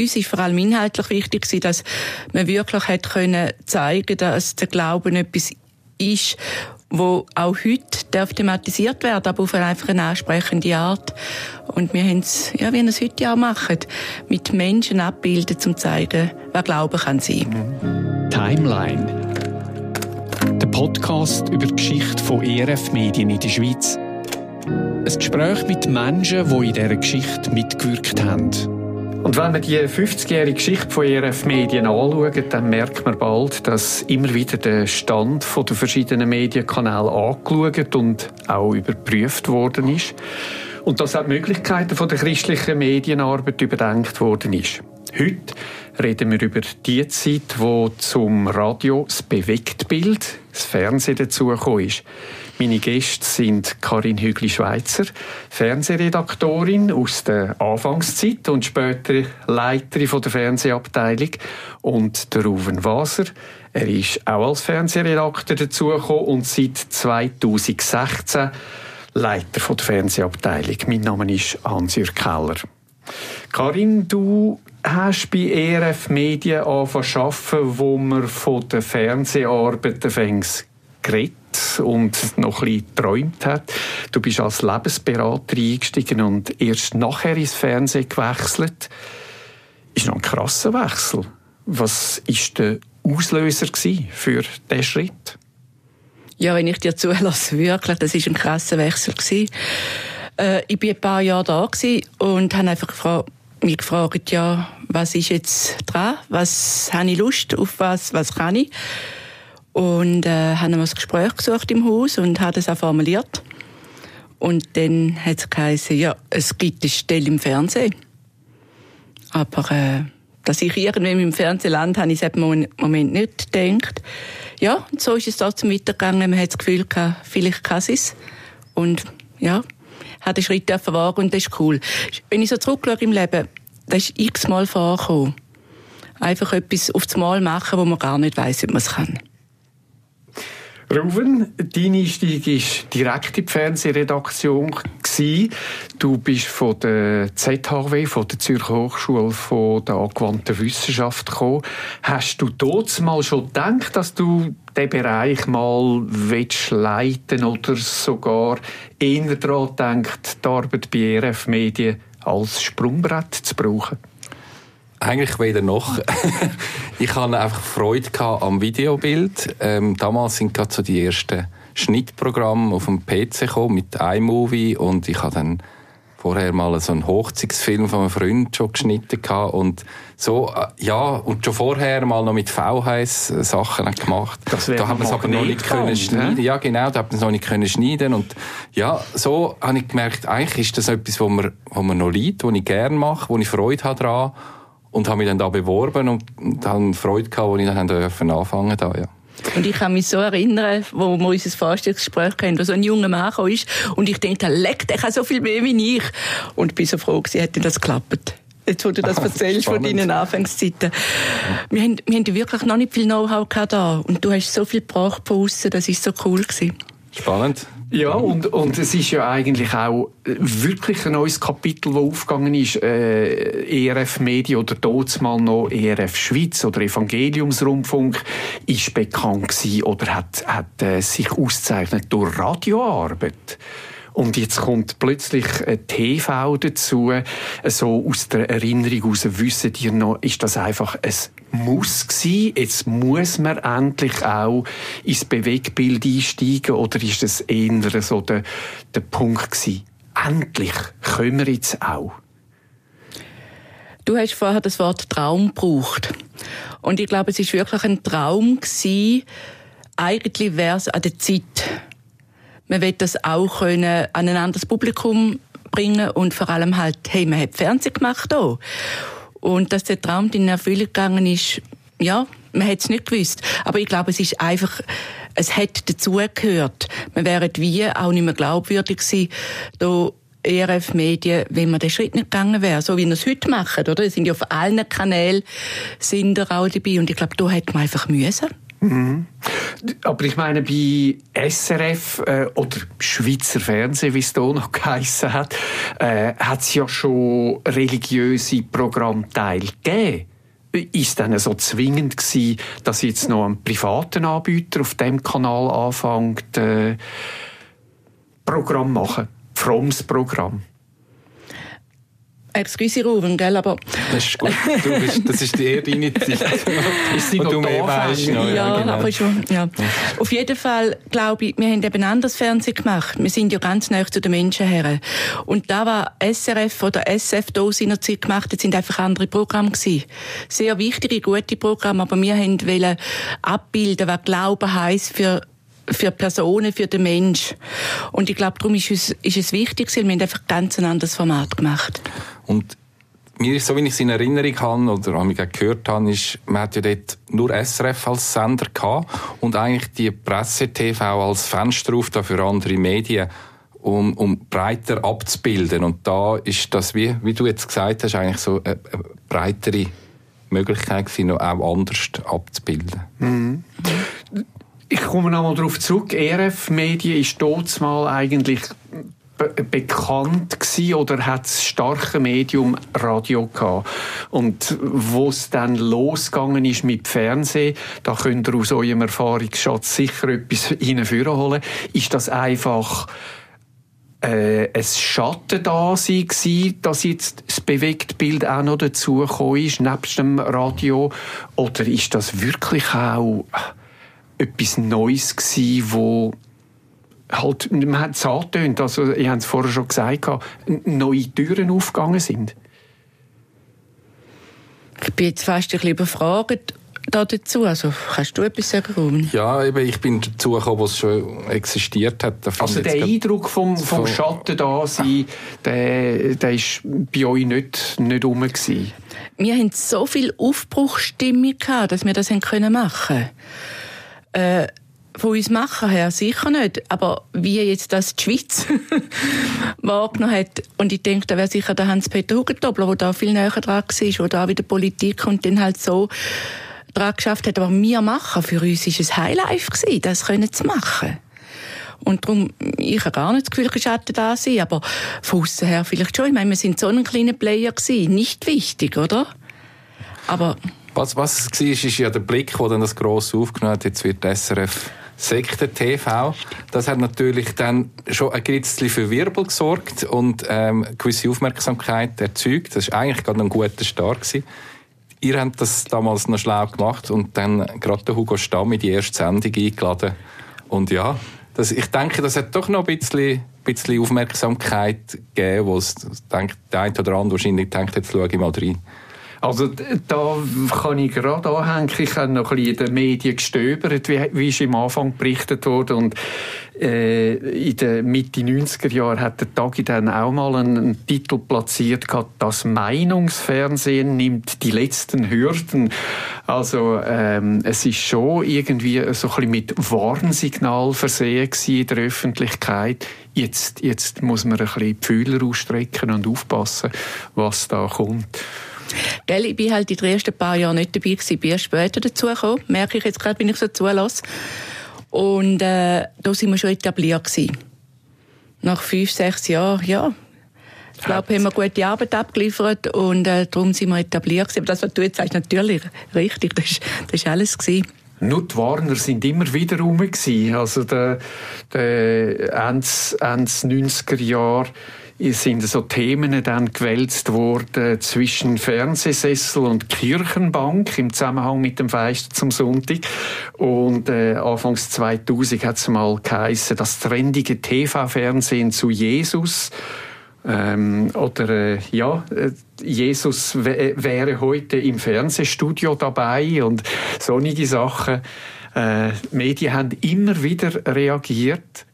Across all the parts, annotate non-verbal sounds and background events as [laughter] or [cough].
uns ist vor allem inhaltlich wichtig dass man wirklich hat können zeigen, dass der Glauben etwas ist, wo auch heute darf thematisiert werden, aber auf eine einfach eine ansprechende Art. Und wir haben es, ja, wie wir es heute auch machen, mit Menschen abbilden, um zu zeigen, wer Glauben kann sein. Timeline. Der Podcast über die Geschichte von ERF Medien in der Schweiz. Ein Gespräch mit Menschen, die in dieser Geschichte mitgewirkt haben. Und wenn man die 50-jährige Geschichte von ERF Medien anschaut, dann merkt man bald, dass immer wieder der Stand der verschiedenen Medienkanäle angeschaut und auch überprüft worden ist. Und dass auch die Möglichkeiten der christlichen Medienarbeit überdenkt worden ist. Heute reden wir über die Zeit, wo zum Radio das Bewegtbild, das Fernsehen dazugekommen ist. Meine Gäste sind Karin Hügli-Schweizer, Fernsehredaktorin aus der Anfangszeit und später Leiterin der Fernsehabteilung und der Ruven Waser. Er ist auch als Fernsehredakteur dazugekommen und seit 2016 Leiter der Fernsehabteilung. Mein Name ist Hans-Jürg Keller. Karin, du hast bei ERF Medien angefangen wo man von der Fernseharbeit geredet und noch ein bisschen geträumt hat. Du bist als Lebensberater eingestiegen und erst nachher ins Fernsehen gewechselt. Ist noch ein krasser Wechsel. Was ist der Auslöser für diesen Schritt? Ja, wenn ich dir zulasse, wirklich, das war ein krasser Wechsel. Äh, ich war ein paar Jahre da und habe einfach gefragt, mich gefragt, ja, was ist jetzt dran? Was habe ich Lust? Auf was, was kann ich? Und äh, haben wir ein Gespräch gesucht im Haus und haben das auch formuliert. Und dann hat es geheißen, ja, es gibt eine Stelle im Fernsehen. Aber äh, dass ich irgendwann im Fernsehen lande, habe ich es im Moment nicht gedacht. Ja, und so ist es trotzdem weitergegangen. Man hat das Gefühl gehabt, vielleicht kann es. Und ja, hat den Schritt wagen und das ist cool. Wenn ich so zurückschaue im Leben, das ist x-mal vorgekommen. Einfach etwas auf das Mal machen, wo man gar nicht weiß, ob man es kann. Ruven, dein Einstieg war direkt in die Fernsehredaktion. Du bist von der ZHW, von der Zürcher Hochschule von der angewandten Wissenschaft gekommen. Hast du dort mal schon gedacht, dass du diesen Bereich mal willst oder sogar eher daran denkt, die Arbeit bei RF Medien als Sprungbrett zu brauchen? Eigentlich weder noch. Ich hatte einfach Freude am Videobild. Ähm, damals sind gerade so die ersten Schnittprogramme auf dem PC gekommen mit iMovie und ich habe dann vorher mal so einen Hochzeitsfilm von einem Freund schon geschnitten gehabt und so, äh, ja, und schon vorher mal noch mit VHS Sachen gemacht. Da haben wir es aber noch nicht können schneiden. Ja, genau, da haben wir es noch nicht können schneiden und ja, so habe ich gemerkt, eigentlich ist das etwas, wo mir, wo mir noch liegt, wo ich gerne mache, wo ich Freude habe daran und habe mich dann da beworben und, und habe Freude gehabt, als ich dann anfangen durfte, ja. Und ich kann mich so erinnern, wo wir unser Vorstellungsgespräch hatten, wo so ein junger Mann ist und ich dachte, leck, der kann so viel mehr wie ich. Und bin so froh gewesen, hätte das geklappt. Jetzt, wo du das [laughs] erzählst von deinen Anfangszeiten. Wir haben, wir haben wirklich noch nicht viel Know-how da und du hast so viel gebracht von außen, das ist so cool gewesen. Spannend. Ja, und, und es ist ja eigentlich auch wirklich ein neues Kapitel, das aufgegangen ist. Äh, ERF Media oder mal noch ERF Schweiz oder Evangeliumsrundfunk ist bekannt gewesen oder hat, hat äh, sich ausgezeichnet durch Radioarbeit. Und jetzt kommt plötzlich TV dazu. So aus der Erinnerung heraus wissen ihr noch, ist das einfach ein Muss gewesen? Jetzt muss man endlich auch ins Bewegbild einsteigen oder ist das eher so der, der Punkt gewesen? Endlich können wir jetzt auch. Du hast vorher das Wort Traum gebraucht. Und ich glaube, es ist wirklich ein Traum gewesen. Eigentlich wäre es an der Zeit, man will das auch können an ein anderes Publikum bringen und vor allem halt, hey, man hat Fernsehen gemacht auch. Und dass der Traum in Erfüllung gegangen ist, ja, man hat es nicht gewusst. Aber ich glaube, es ist einfach, es hat dazugehört. Man wäre wie auch nicht mehr glaubwürdig gewesen, da ERF Medien, wenn man den Schritt nicht gegangen wäre, so wie wir es heute machen, oder? Es sind ja auf allen Kanälen sind auch dabei und ich glaube, da hätte man einfach müssen. Mhm. Aber ich meine, bei SRF äh, oder Schweizer Fernsehen, wie es hier noch [laughs] geheissen hat, äh, hat es ja schon religiöse Programmteile gegeben. Ist dann so zwingend gewesen, dass jetzt noch ein privaten Anbieter auf dem Kanal anfängt, äh, Programm machen? Frommes Programm? Excuse Ruben, gell, aber... Das ist gut, du bist, das ist eher deine Zeit, [laughs] wo du mehr weißt. Ja, ja, genau. aber schon, ja. Auf jeden Fall, glaube ich, wir haben eben anders Fernsehen gemacht. Wir sind ja ganz nah zu den Menschen her. Und da war SRF oder SF da seinerzeit gemacht, das sind einfach andere Programme gewesen. Sehr wichtige, gute Programme, aber wir wollten abbilden, was Glauben heisst für für Personen, für den Mensch. Und ich glaube, darum ist es, ist es wichtig, weil wir haben einfach ganz ein anderes Format gemacht. Und mir so, wie ich es in Erinnerung habe oder auch gehört habe, ist, man hat ja dort nur SRF als Sender gehabt und eigentlich die Presse-TV als Fenster auf für andere Medien, um, um breiter abzubilden. Und da ist das, wie, wie du jetzt gesagt hast, eigentlich so eine, eine breitere Möglichkeit gewesen, noch auch anders abzubilden. Mhm. Ich komme nochmal darauf zurück. ERF Medien ist dort mal eigentlich bekannt gewesen oder hat das starke Medium Radio gehabt. Und wo es dann losgegangen ist mit Fernsehen, da könnt ihr aus eurem Erfahrungsschatz sicher etwas holen, ist das einfach äh, ein Schatten da war, dass jetzt das bewegte Bild auch noch dazugekommen ist, nebst dem Radio? Oder ist das wirklich auch etwas Neues gewesen, wo halt, man hat es angetönt, also ich habe es vorher schon gesagt, neue Türen aufgegangen sind. Ich bin jetzt fast ein bisschen überfragt da dazu. Also, kannst du etwas sagen, Ruben? Ja, eben, ich bin dazu gekommen, was schon existiert hat. Also der Eindruck vom, vom Schatten da sein, der, der ist bei euch nicht, nicht rum gewesen. Wir hatten so viel Aufbruchstimmung gehabt, dass wir das machen können. Äh, von uns machen her sicher nicht, aber wie jetzt das die Schweiz [laughs] wahrgenommen hat, und ich denke, da wäre sicher der Hans-Peter Hugentobler, der da viel näher dran war, der da wieder Politik und dann halt so dran geschafft hat, aber wir machen, für uns ist es Highlife das können zu machen. Und darum, ich habe gar nicht das Gefühl, ich hätte da sein, aber von außen her vielleicht schon. Ich meine, wir sind so ein kleiner Player gewesen, nicht wichtig, oder? Aber... Was, was es war, ist ja der Blick, der dann das gross aufgenommen hat. Jetzt wird SRF Sekte TV. Das hat natürlich dann schon ein bisschen für Wirbel gesorgt und ähm, gewisse Aufmerksamkeit erzeugt. Das war eigentlich gerade ein guter Start. Gewesen. Ihr habt das damals noch schlau gemacht und dann gerade den Hugo Stamm in die erste Sendung eingeladen. Und ja, das, ich denke, das hat doch noch ein bisschen, bisschen Aufmerksamkeit gegeben, wo es denkt, der eine oder andere wahrscheinlich denkt, jetzt schaue ich mal rein. Also da kann ich gerade anhängen. Ich habe noch ein bisschen in den Medien gestöbert, wie, wie ist im Anfang berichtet wurde. Und äh, in den Mitte 90er Jahren hat der Tagi dann auch mal einen, einen Titel platziert gehabt, das Meinungsfernsehen nimmt die letzten Hürden. Also ähm, es ist schon irgendwie so ein bisschen mit Warnsignal versehen in der Öffentlichkeit. Jetzt, jetzt muss man ein bisschen die Fühler ausstrecken und aufpassen, was da kommt. Gell, ich bin halt den ersten paar Jahren nicht dabei gewesen, bin erst später dazugekommen. Merke ich jetzt gerade, wenn ich so zulasse. Und äh, da sind wir schon etabliert gewesen. Nach fünf, sechs Jahren, ja. Ich glaube, haben wir gute Arbeit abgeliefert und äh, darum sind wir etabliert. Aber das, was du jetzt sagst, natürlich richtig, das, das alles gewesen. Die Warner sind immer wieder rum gewesen. Also der, der Ende, Ende 90er Jahre sind so Themen dann gewälzt worden zwischen Fernsehsessel und Kirchenbank im Zusammenhang mit dem Feist zum Sonntag. Und äh, Anfangs 2000 hat es mal geheißen, das trendige TV-Fernsehen zu Jesus. Ähm, oder äh, ja, äh, Jesus wäre heute im Fernsehstudio dabei und sonnige Sachen. Äh, Medien haben immer wieder reagiert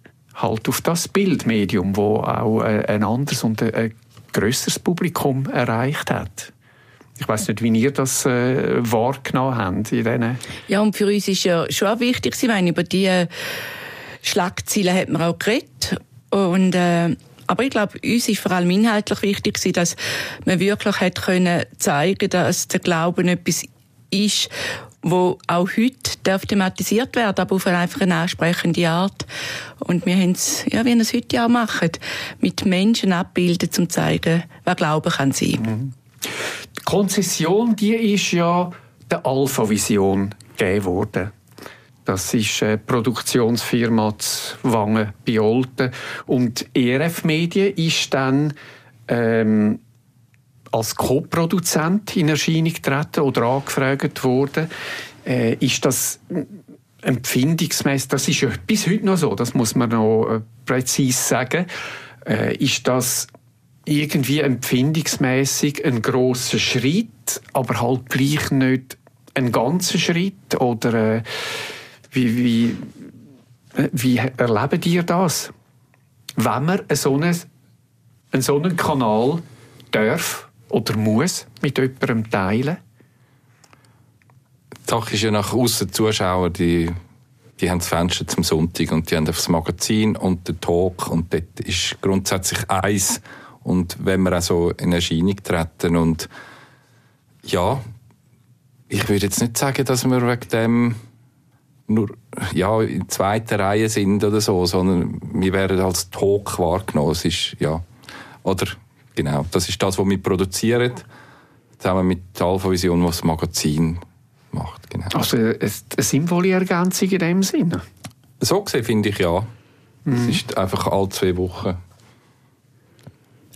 halt auf das Bildmedium, wo auch äh, ein anderes und ein grösseres Publikum erreicht hat. Ich weiß nicht, wie ihr das äh, wahrgenommen habt in diesen... Ja, und für uns ist ja schon auch wichtig, ich meine, über diese Schlagziele hat man auch geredet. Und, äh, aber ich glaube, uns ist vor allem inhaltlich wichtig, dass man wirklich hat können zeigen, dass der Glauben etwas ist, wo auch heute darf thematisiert werden, aber auf eine einfach eine ansprechende Art. Und wir haben es, ja, wie wir es heute auch machen, mit Menschen abbilden, um zu zeigen, was Glauben kann sein. Mhm. Die Konzession, die ist ja der Alpha-Vision gegeben worden. Das ist eine Produktionsfirma zu Wangen bei Olten. Und ERF Medien ist dann ähm, als Co-Produzent in Erscheinung getreten oder angefragt worden. Äh, ist das empfindungsmäßig, das ist ja bis heute noch so, das muss man noch äh, präzise sagen, äh, ist das irgendwie empfindungsmäßig ein großer Schritt, aber halt gleich nicht ein ganzer Schritt oder äh, wie, wie, wie erlebt ihr das? Wenn man so einen, einen so einen Kanal darf oder muss mit jemandem teilen? Die Sache ist ja nach außen Zuschauer, die, die haben das Fenster zum Sonntag und die haben das Magazin und den Talk und dort ist grundsätzlich eins und wenn wir auch so in Erscheinung treten und ja, ich würde jetzt nicht sagen, dass wir wegen dem nur ja, in zweiter Reihe sind oder so, sondern wir werden als Talk wahrgenommen. Es ist, ja, oder, genau, das ist das, was wir produzieren, zusammen mit Alpha Vision, was das Magazin macht. Genau. Also eine, eine sinnvolle Ergänzung in dem Sinne? So gesehen finde ich ja. Mhm. Es ist einfach alle zwei Wochen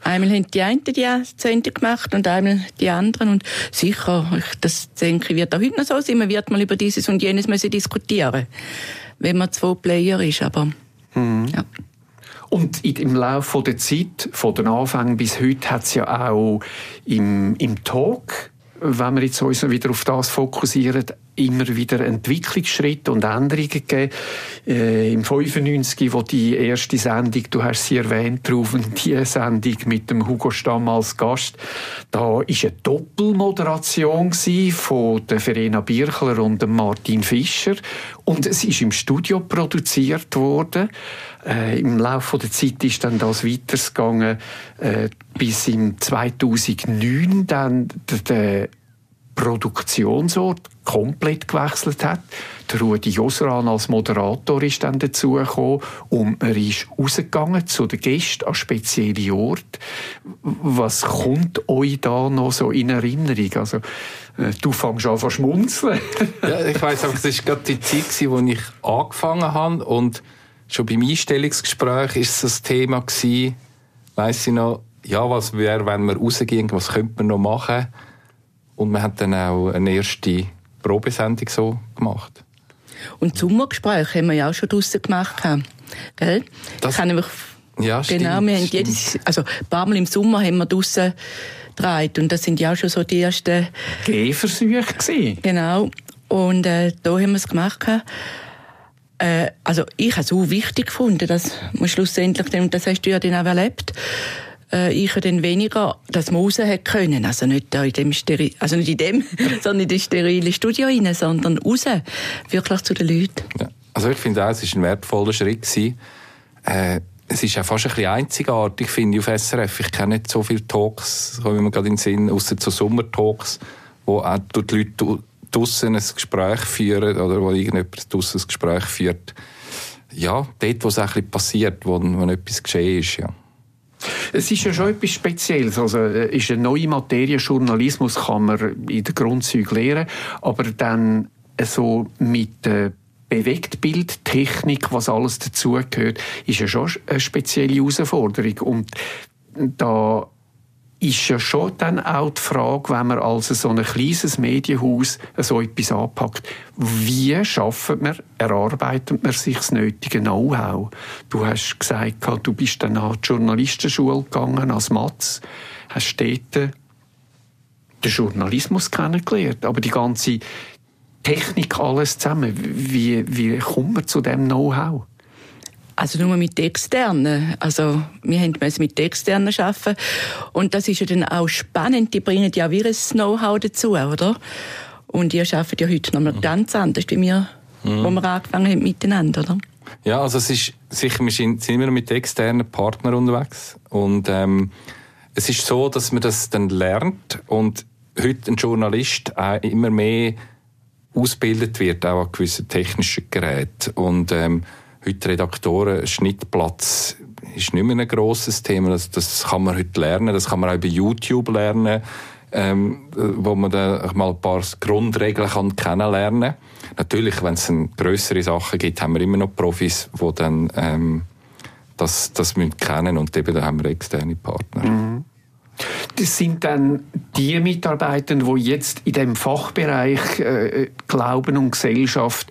Einmal haben die einen die Sendung gemacht und einmal die anderen. Und sicher, ich, das denke ich, wird auch heute noch so sein. Man wird mal über dieses und jenes müssen diskutieren, wenn man zwei Player ist. Aber, mhm. ja. Und im Laufe der Zeit, von den Anfängen bis heute, hat es ja auch im, im Talk, wenn wir jetzt uns wieder auf das fokussieren, immer wieder Entwicklungsschritte und Änderungen gegeben. Äh, Im 95, wo die erste Sendung, du hast sie erwähnt, drauf, die Sendung mit dem Hugo Stamm als Gast, da ist eine Doppelmoderation von Verena Birchler und Martin Fischer und es ist im Studio produziert worden. Äh, Im Laufe der Zeit ist dann das weitergegangen äh, bis im 2009 dann der, der Produktionsort komplett gewechselt hat. Der Rudi Josran als Moderator ist dann dazugekommen und er ist rausgegangen zu den Gästen an spezielle Orte. Was kommt euch da noch so in Erinnerung? Also, äh, du fängst an zu schmunzeln. [laughs] ja, ich weiss einfach, das war gerade die Zeit, wo ich angefangen habe und schon beim Einstellungsgespräch ist das Thema gewesen, weiss ich noch, ja, was wäre, wenn wir rausgehen, was könnte man noch machen? Und wir haben dann auch eine erste Probesendung so gemacht. Und Sommergespräche haben wir ja auch schon draussen gemacht. Gell? Das, kann ich ja, genau, wir haben jedes, also ein paar Mal im Sommer haben wir draussen gedreht und das sind ja auch schon so die ersten Gehversuche gewesen. Genau. Und äh, da haben wir es gemacht. Äh, also ich habe es auch wichtig gefunden, dass man schlussendlich, und das hast du ja dann auch erlebt, äh, ich dann weniger, dass man raus hätte können. Also nicht in dem Steril, also nicht in dem, sondern in das sterile Studio rein, sondern raus. Wirklich zu den Leuten. Ja. Also ich finde auch, es war ein wertvoller Schritt. Äh, es ist auch fast ein bisschen einzigartig, finde ich, auf SRF. Ich kenne nicht so viele Talks, kommen mir gerade in den Sinn, außer so Sommertalks, wo auch die Leute draussen ein Gespräch führen oder wo irgendjemand draussen ein Gespräch führt. Ja, dort, wo es ein bisschen passiert, wo, wo etwas geschehen ist, ja. Es ist ja schon etwas Spezielles. Also, äh, ist eine neue Materie. Journalismus kann man in der Grundzüge lehren. Aber dann so mit der Bewegtbildtechnik, was alles dazugehört, ist ja schon eine spezielle Herausforderung. Und da ist ja schon dann auch die Frage, wenn man also so ein kleines Medienhaus so etwas anpackt, wie schafft man, erarbeitet man sich das nötige Know-how? Du hast gesagt, du bist dann an die Journalistenschule gegangen als Matz, hast dort den Journalismus kennengelernt, aber die ganze Technik, alles zusammen, wie, wie kommt man zu dem Know-how? Also nur mit externen. Also wir haben mit externen arbeiten und das ist ja dann auch spannend. Die bringen ja wie ein Know-how dazu, oder? Und ihr arbeitet ja heute noch mal mhm. ganz anders, wie wir, mhm. wo wir angefangen haben miteinander, oder? Ja, also es ist sicher, wir sind immer mit externen Partnern unterwegs und ähm, es ist so, dass man das dann lernt und heute ein Journalist auch immer mehr ausgebildet wird, auch an gewissen technischen Geräten. Und ähm, heute Redaktoren, Schnittplatz ist nicht mehr ein grosses Thema. Das, das kann man heute lernen, das kann man auch bei YouTube lernen, ähm, wo man dann mal ein paar Grundregeln kann kennenlernen kann. Natürlich, wenn es größere Sachen gibt, haben wir immer noch Profis, die dann ähm, das, das müssen kennen und eben da haben wir externe Partner. Mhm. Das sind dann die Mitarbeiter, die jetzt in dem Fachbereich äh, Glauben und Gesellschaft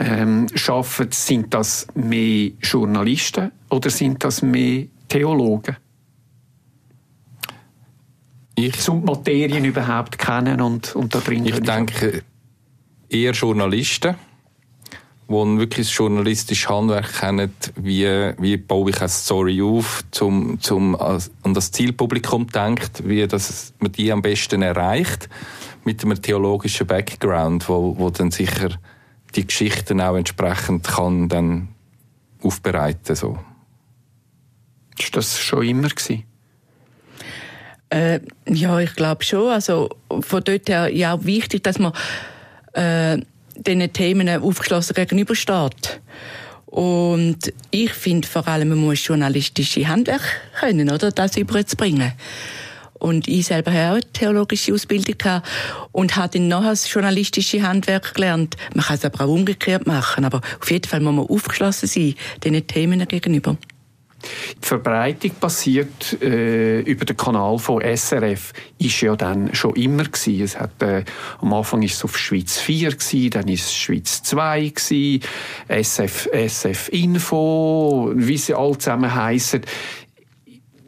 ähm, arbeiten. Sind das mehr Journalisten oder sind das mehr Theologen? Ich, Zum Materien überhaupt kennen und, und da drin Ich denke eher Journalisten die wirklich das journalistische Handwerk kennen, wie, wie baue ich eine Story auf, zum, zum, an das Zielpublikum denkt, wie das, man die am besten erreicht, mit einem theologischen Background, wo, wo dann sicher die Geschichten auch entsprechend kann dann aufbereiten so. Ist das schon immer gewesen? Äh, ja, ich glaube schon. Also von dort her ja auch wichtig, dass man äh, diesen Themen aufgeschlossen gegenübersteht. Und ich finde vor allem, man muss journalistische Handwerk können, oder? Das überzubringen. Und ich selber habe eine theologische Ausbildung gehabt und habe dann nachher das journalistische Handwerk gelernt. Man kann es aber auch umgekehrt machen. Aber auf jeden Fall muss man aufgeschlossen sein, diesen Themen gegenüber. Die Verbreitung passiert äh, über den Kanal von SRF ist ja dann schon immer gewesen. Es hat, äh, am Anfang ist es auf Schweiz 4 gewesen, dann ist es Schweiz 2 gewesen, SF, SF Info, wie sie alle zusammen heissen.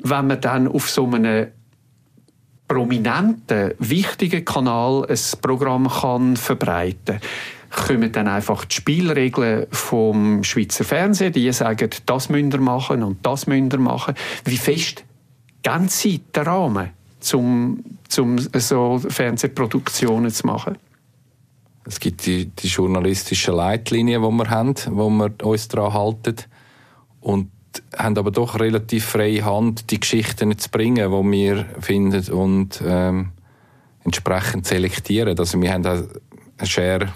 Wenn man dann auf so einem prominenten, wichtigen Kanal ein Programm kann verbreiten kann, kommen dann einfach die Spielregeln vom Schweizer Fernsehen, die sagen, das müsst ihr machen und das müsst ihr machen. Wie fest gehen sie den Rahmen, um, um so Fernsehproduktionen zu machen? Es gibt die, die journalistischen Leitlinien, die wir haben, wo wir uns daran halten. Und haben aber doch relativ freie Hand, die Geschichten zu bringen, die wir finden und ähm, entsprechend selektieren. Also wir haben eine Share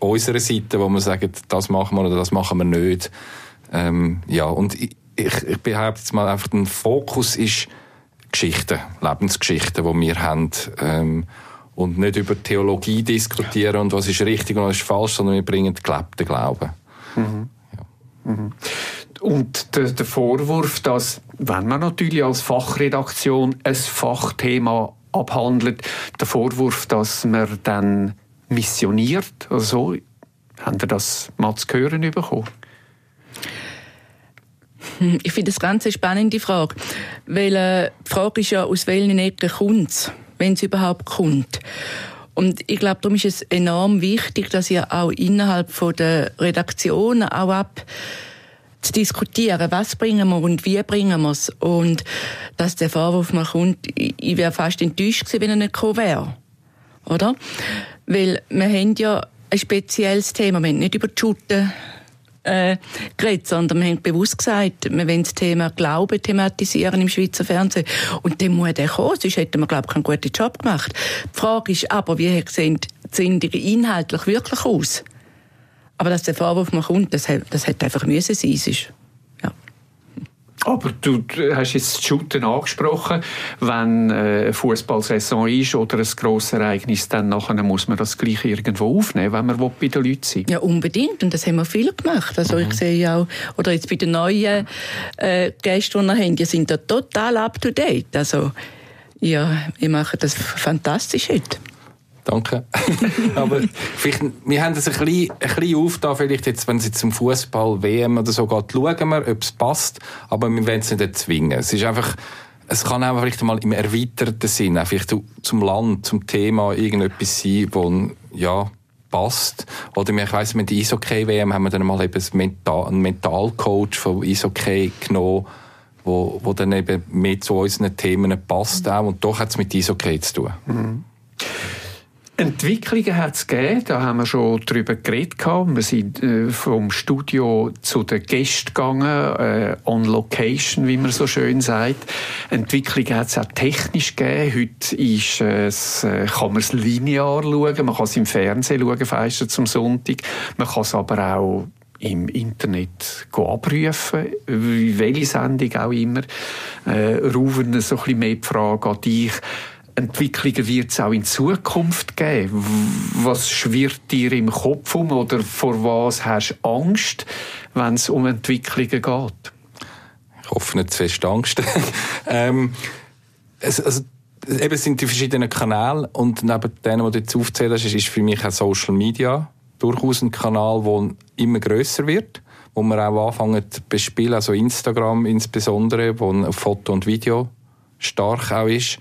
unserer Seite, wo wir sagen, das machen wir oder das machen wir nicht. Ähm, ja, und ich, ich, ich behaupte jetzt mal einfach, der Fokus ist Geschichten, Lebensgeschichten, die wir haben. Ähm, und nicht über Theologie diskutieren und was ist richtig und was ist falsch, sondern wir bringen gelebten Glauben. Mhm. Ja. Mhm. Und der, der Vorwurf, dass, wenn man natürlich als Fachredaktion ein Fachthema abhandelt, der Vorwurf, dass man dann missioniert? Also, haben Sie das mal zu hören bekommen? Hm, ich finde das ganz eine spannende Frage. Weil äh, die Frage ist ja, aus welchen Ecken kommt es, wenn es überhaupt kommt. Und ich glaube, darum ist es enorm wichtig, dass ihr auch innerhalb von der Redaktion auch ab zu diskutieren, was bringen wir und wie bringen wir es. Und dass der Vorwurf mal kommt, ich wäre fast enttäuscht gewesen, wenn er nicht gekommen wäre. Oder? Weil wir haben ja ein spezielles Thema. Wir haben nicht über die Schutten äh, geredet, sondern wir haben bewusst gesagt, wir wollen das Thema Glauben thematisieren im Schweizer Fernsehen. Und dann muss der kommen, sonst hätten wir, glaube ich, keinen guten Job gemacht. Die Frage ist aber, wie sehen die Sendungen inhaltlich wirklich aus? Aber dass der Vorwurf mal kommt, das, das hätte einfach müssen sein. Ist aber du hast jetzt das Shooten angesprochen. Wenn äh, eine Fußballsaison ist oder ein grosses Ereignis, dann nachher muss man das gleich irgendwo aufnehmen, wenn man bei den Leuten sein Ja, unbedingt. Und das haben wir viel gemacht. Also mhm. ich sehe ja auch, oder jetzt bei den neuen äh, Gästen, die wir haben, die sind da total up to date. Also ja, ich mache das fantastisch heute. Danke. [laughs] Aber vielleicht, wir haben das ein bisschen, ein bisschen aufgetan, vielleicht jetzt, wenn es jetzt zum Fußball WM oder so geht, schauen wir, ob es passt, aber wir wollen es nicht erzwingen. Es ist einfach, es kann auch vielleicht mal im erweiterten Sinn, vielleicht zum Land, zum Thema irgendetwas sein, wo, ja, passt. Oder ich weiss, mit der Eishockey-WM haben wir dann mal eben einen Mentalcoach von Eishockey genommen, wo, wo dann eben mehr zu unseren Themen passt auch. Und doch hat es mit Eishockey zu tun. Mhm. Entwicklungen hat es gegeben, da haben wir schon drüber geredet. Wir sind äh, vom Studio zu den Gästen gegangen, äh, on location, wie man so schön sagt. Entwicklungen hat es auch technisch gegeben. Heute ist, es, äh, kann man es linear schauen, man kann es im Fernsehen schauen, feister zum Sonntag. Man kann es aber auch im Internet abrufen, welche Sendung auch immer. Äh, rufen so ein bisschen mehr die Frage an dich. Entwicklungen wird es auch in Zukunft geben? Was schwirrt dir im Kopf um oder vor was hast du Angst, wenn es um Entwicklungen geht? Ich hoffe nicht zu fest Angst. [laughs] ähm, es, also, eben sind die verschiedenen Kanäle und neben denen, die du jetzt aufzählt hast, ist für mich auch Social Media durchaus ein Kanal, der immer größer wird, wo wir auch anfangen zu bespielen, also Instagram insbesondere, wo Foto und Video stark auch ist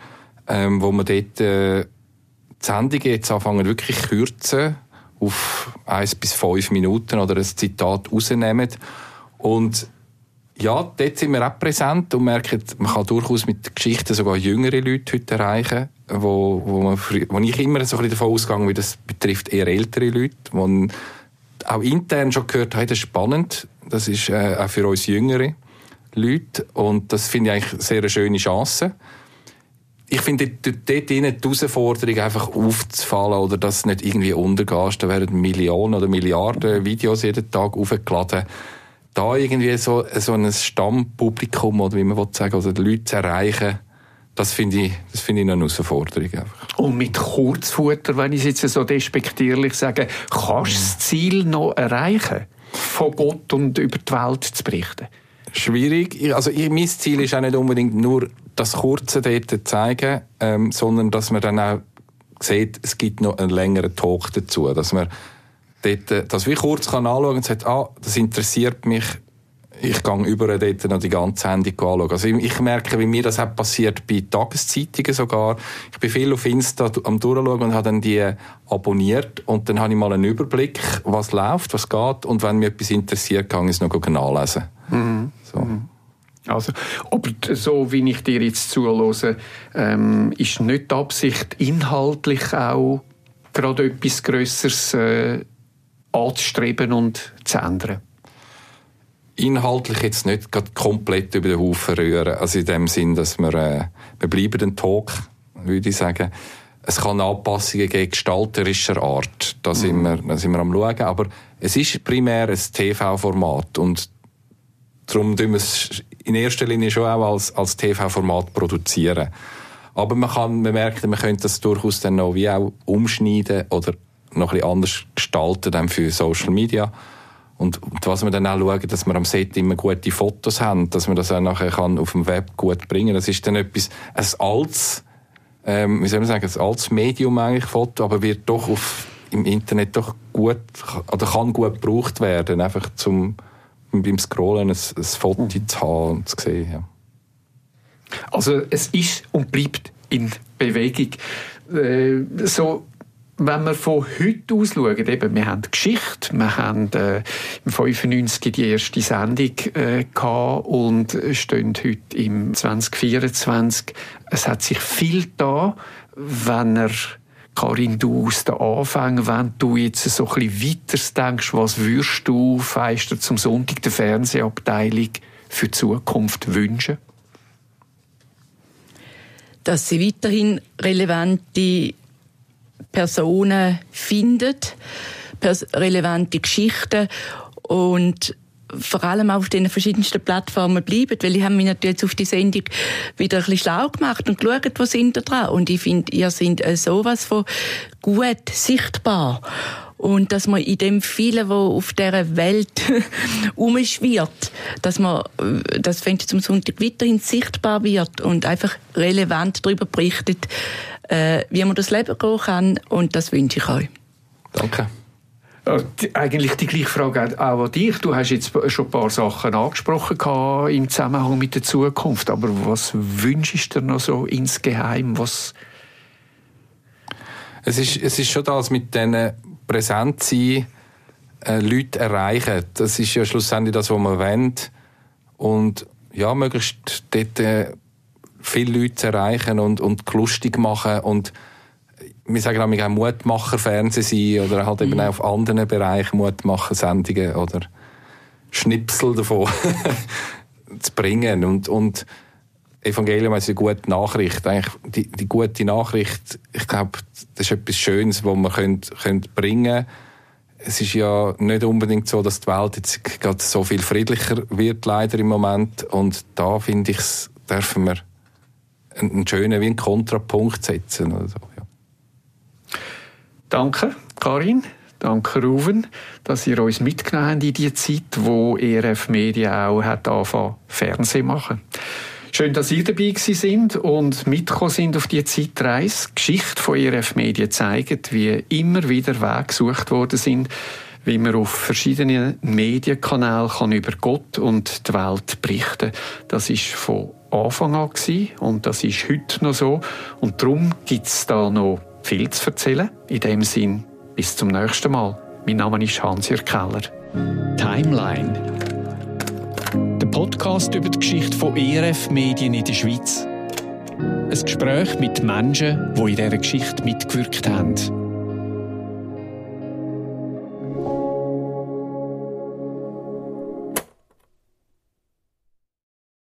ähm, wo wir dort äh, die Sendungen jetzt anfangen wirklich kürzen auf eins bis fünf Minuten oder ein Zitat rausnehmen. Und ja, dort sind wir auch präsent und merken, man kann durchaus mit Geschichten sogar jüngere Leute heute erreichen, wo, wo, man, wo ich immer so ein davon ausgegangen bin, das betrifft eher ältere Leute, man auch intern schon gehört hat, das ist spannend, das ist äh, auch für uns jüngere Leute und das finde ich eigentlich sehr eine schöne Chance ich finde dort, dort die Herausforderung einfach aufzufallen oder dass nicht irgendwie untergehst. Da werden Millionen oder Milliarden Videos jeden Tag aufgeladen. Da irgendwie so, so ein Stammpublikum oder wie man will sagen, oder die Leute zu erreichen, das finde ich, das finde ich eine Herausforderung. Einfach. Und mit Kurzfutter, wenn ich es jetzt so despektierlich sage, kannst du das Ziel noch erreichen, von Gott und über die Welt zu berichten? Schwierig. Also mein Ziel ist auch nicht unbedingt nur das Kurze dort zeigen, ähm, sondern dass man dann auch sieht, es gibt noch einen längeren Talk dazu, dass man dort, äh, das wie kurz kann anschauen und sagt, ah, das interessiert mich, ich gehe über dort noch die ganze Sendung anschauen. Also ich, merke, wie mir das auch passiert bei Tageszeitungen sogar. Ich bin viel auf Insta am durchschauen und habe dann die abonniert und dann habe ich mal einen Überblick, was läuft, was geht und wenn mich etwas interessiert, kann ich es noch nachlesen. Mhm. So. Also, aber so wie ich dir jetzt zuhöre, ähm, ist nicht die Absicht, inhaltlich auch gerade etwas Größeres äh, anzustreben und zu ändern? Inhaltlich jetzt nicht komplett über den Haufen rühren. Also in dem Sinn, dass wir, äh, wir bleiben den Talk, würde ich sagen. Es kann Anpassungen gegen gestalterischer Art. Da sind, mhm. wir, da sind wir am schauen. Aber es ist primär ein TV-Format und darum tun wir es in erster Linie schon auch als, als TV-Format produzieren. Aber man kann, man merkt, man könnte das durchaus dann noch wie auch umschneiden oder noch ein bisschen anders gestalten dann für Social Media. Und, und was wir dann auch schauen, dass wir am Set immer gute Fotos haben, dass man das auch nachher kann auf dem Web gut bringen. Das ist dann etwas, ein altes, ähm, wie soll man sagen, ein altes Medium eigentlich, Foto, aber wird doch auf, im Internet doch gut, oder kann gut gebraucht werden, einfach zum, beim Scrollen ein, ein Foto zu haben und zu sehen. Ja. Also es ist und bleibt in Bewegung. Äh, so, wenn wir von heute aus schauen, eben, wir haben Geschichte, wir haben äh, im 95 die erste Sendung äh, gehabt und stehen heute im 2024. Es hat sich viel da, wenn er Karin, du aus den Anfängen, wenn du jetzt so ein bisschen weiter denkst, was würdest du feister zum Sonntag der Fernsehabteilung für die Zukunft wünschen? Dass sie weiterhin relevante Personen findet, relevante Geschichten und vor allem auf den verschiedensten Plattformen bleiben, weil ich habe mich natürlich auf die Sendung wieder ein bisschen schlau gemacht und geschaut, wo sind da dran. Und ich finde, ihr seid äh, sowas von gut sichtbar. Und dass man in dem vielen, wo auf dieser Welt [laughs] umschwirrt, dass man, äh, das fände ich zum Sonntag weiterhin sichtbar wird und einfach relevant darüber berichtet, äh, wie man das Leben gehen kann. Und das wünsche ich euch. Danke. Eigentlich die gleiche Frage auch an dich. Du hast jetzt schon ein paar Sachen angesprochen im Zusammenhang mit der Zukunft. Aber was wünschst du dir noch so insgeheim? Was es, ist, es ist schon das mit diesen präsent sein, äh, Leute erreichen. Das ist ja schlussendlich das, was man wollen. Und ja, möglichst dort äh, viele Leute erreichen und, und lustig machen und wir sagen auch Mutmacher-Fernsehen sein oder halt eben mhm. auch auf anderen Bereichen Mutmacher-Sendungen oder Schnipsel davon [laughs] zu bringen. Und, und Evangelium ist eine gute Nachricht. Eigentlich die, die gute Nachricht, ich glaube, das ist etwas Schönes, was man könnt, könnt bringen Es ist ja nicht unbedingt so, dass die Welt jetzt gerade so viel friedlicher wird, leider im Moment. Und da finde ich, dürfen wir einen schönen wie einen Kontrapunkt setzen. Oder so. Danke, Karin. Danke, Ruven, dass ihr uns mitgenommen habt in die Zeit, wo ERF Media auch hat angefangen, Fernsehen machen. Schön, dass ihr dabei sind und mitgekommen sind auf die Zeitreise. Die Geschichte von ERF Media zeigt, wie immer wieder Wege gesucht worden sind, wie man auf verschiedenen Medienkanälen kann über Gott und die Welt berichten Das ist von Anfang an gewesen, und das ist heute noch so. Und darum gibt es da noch viel zu erzählen. In dem Sinn, bis zum nächsten Mal. Mein Name ist Hans-Jörg Keller. Timeline. Der Podcast über die Geschichte von ERF Medien in der Schweiz. Ein Gespräch mit Menschen, die in dieser Geschichte mitgewirkt haben.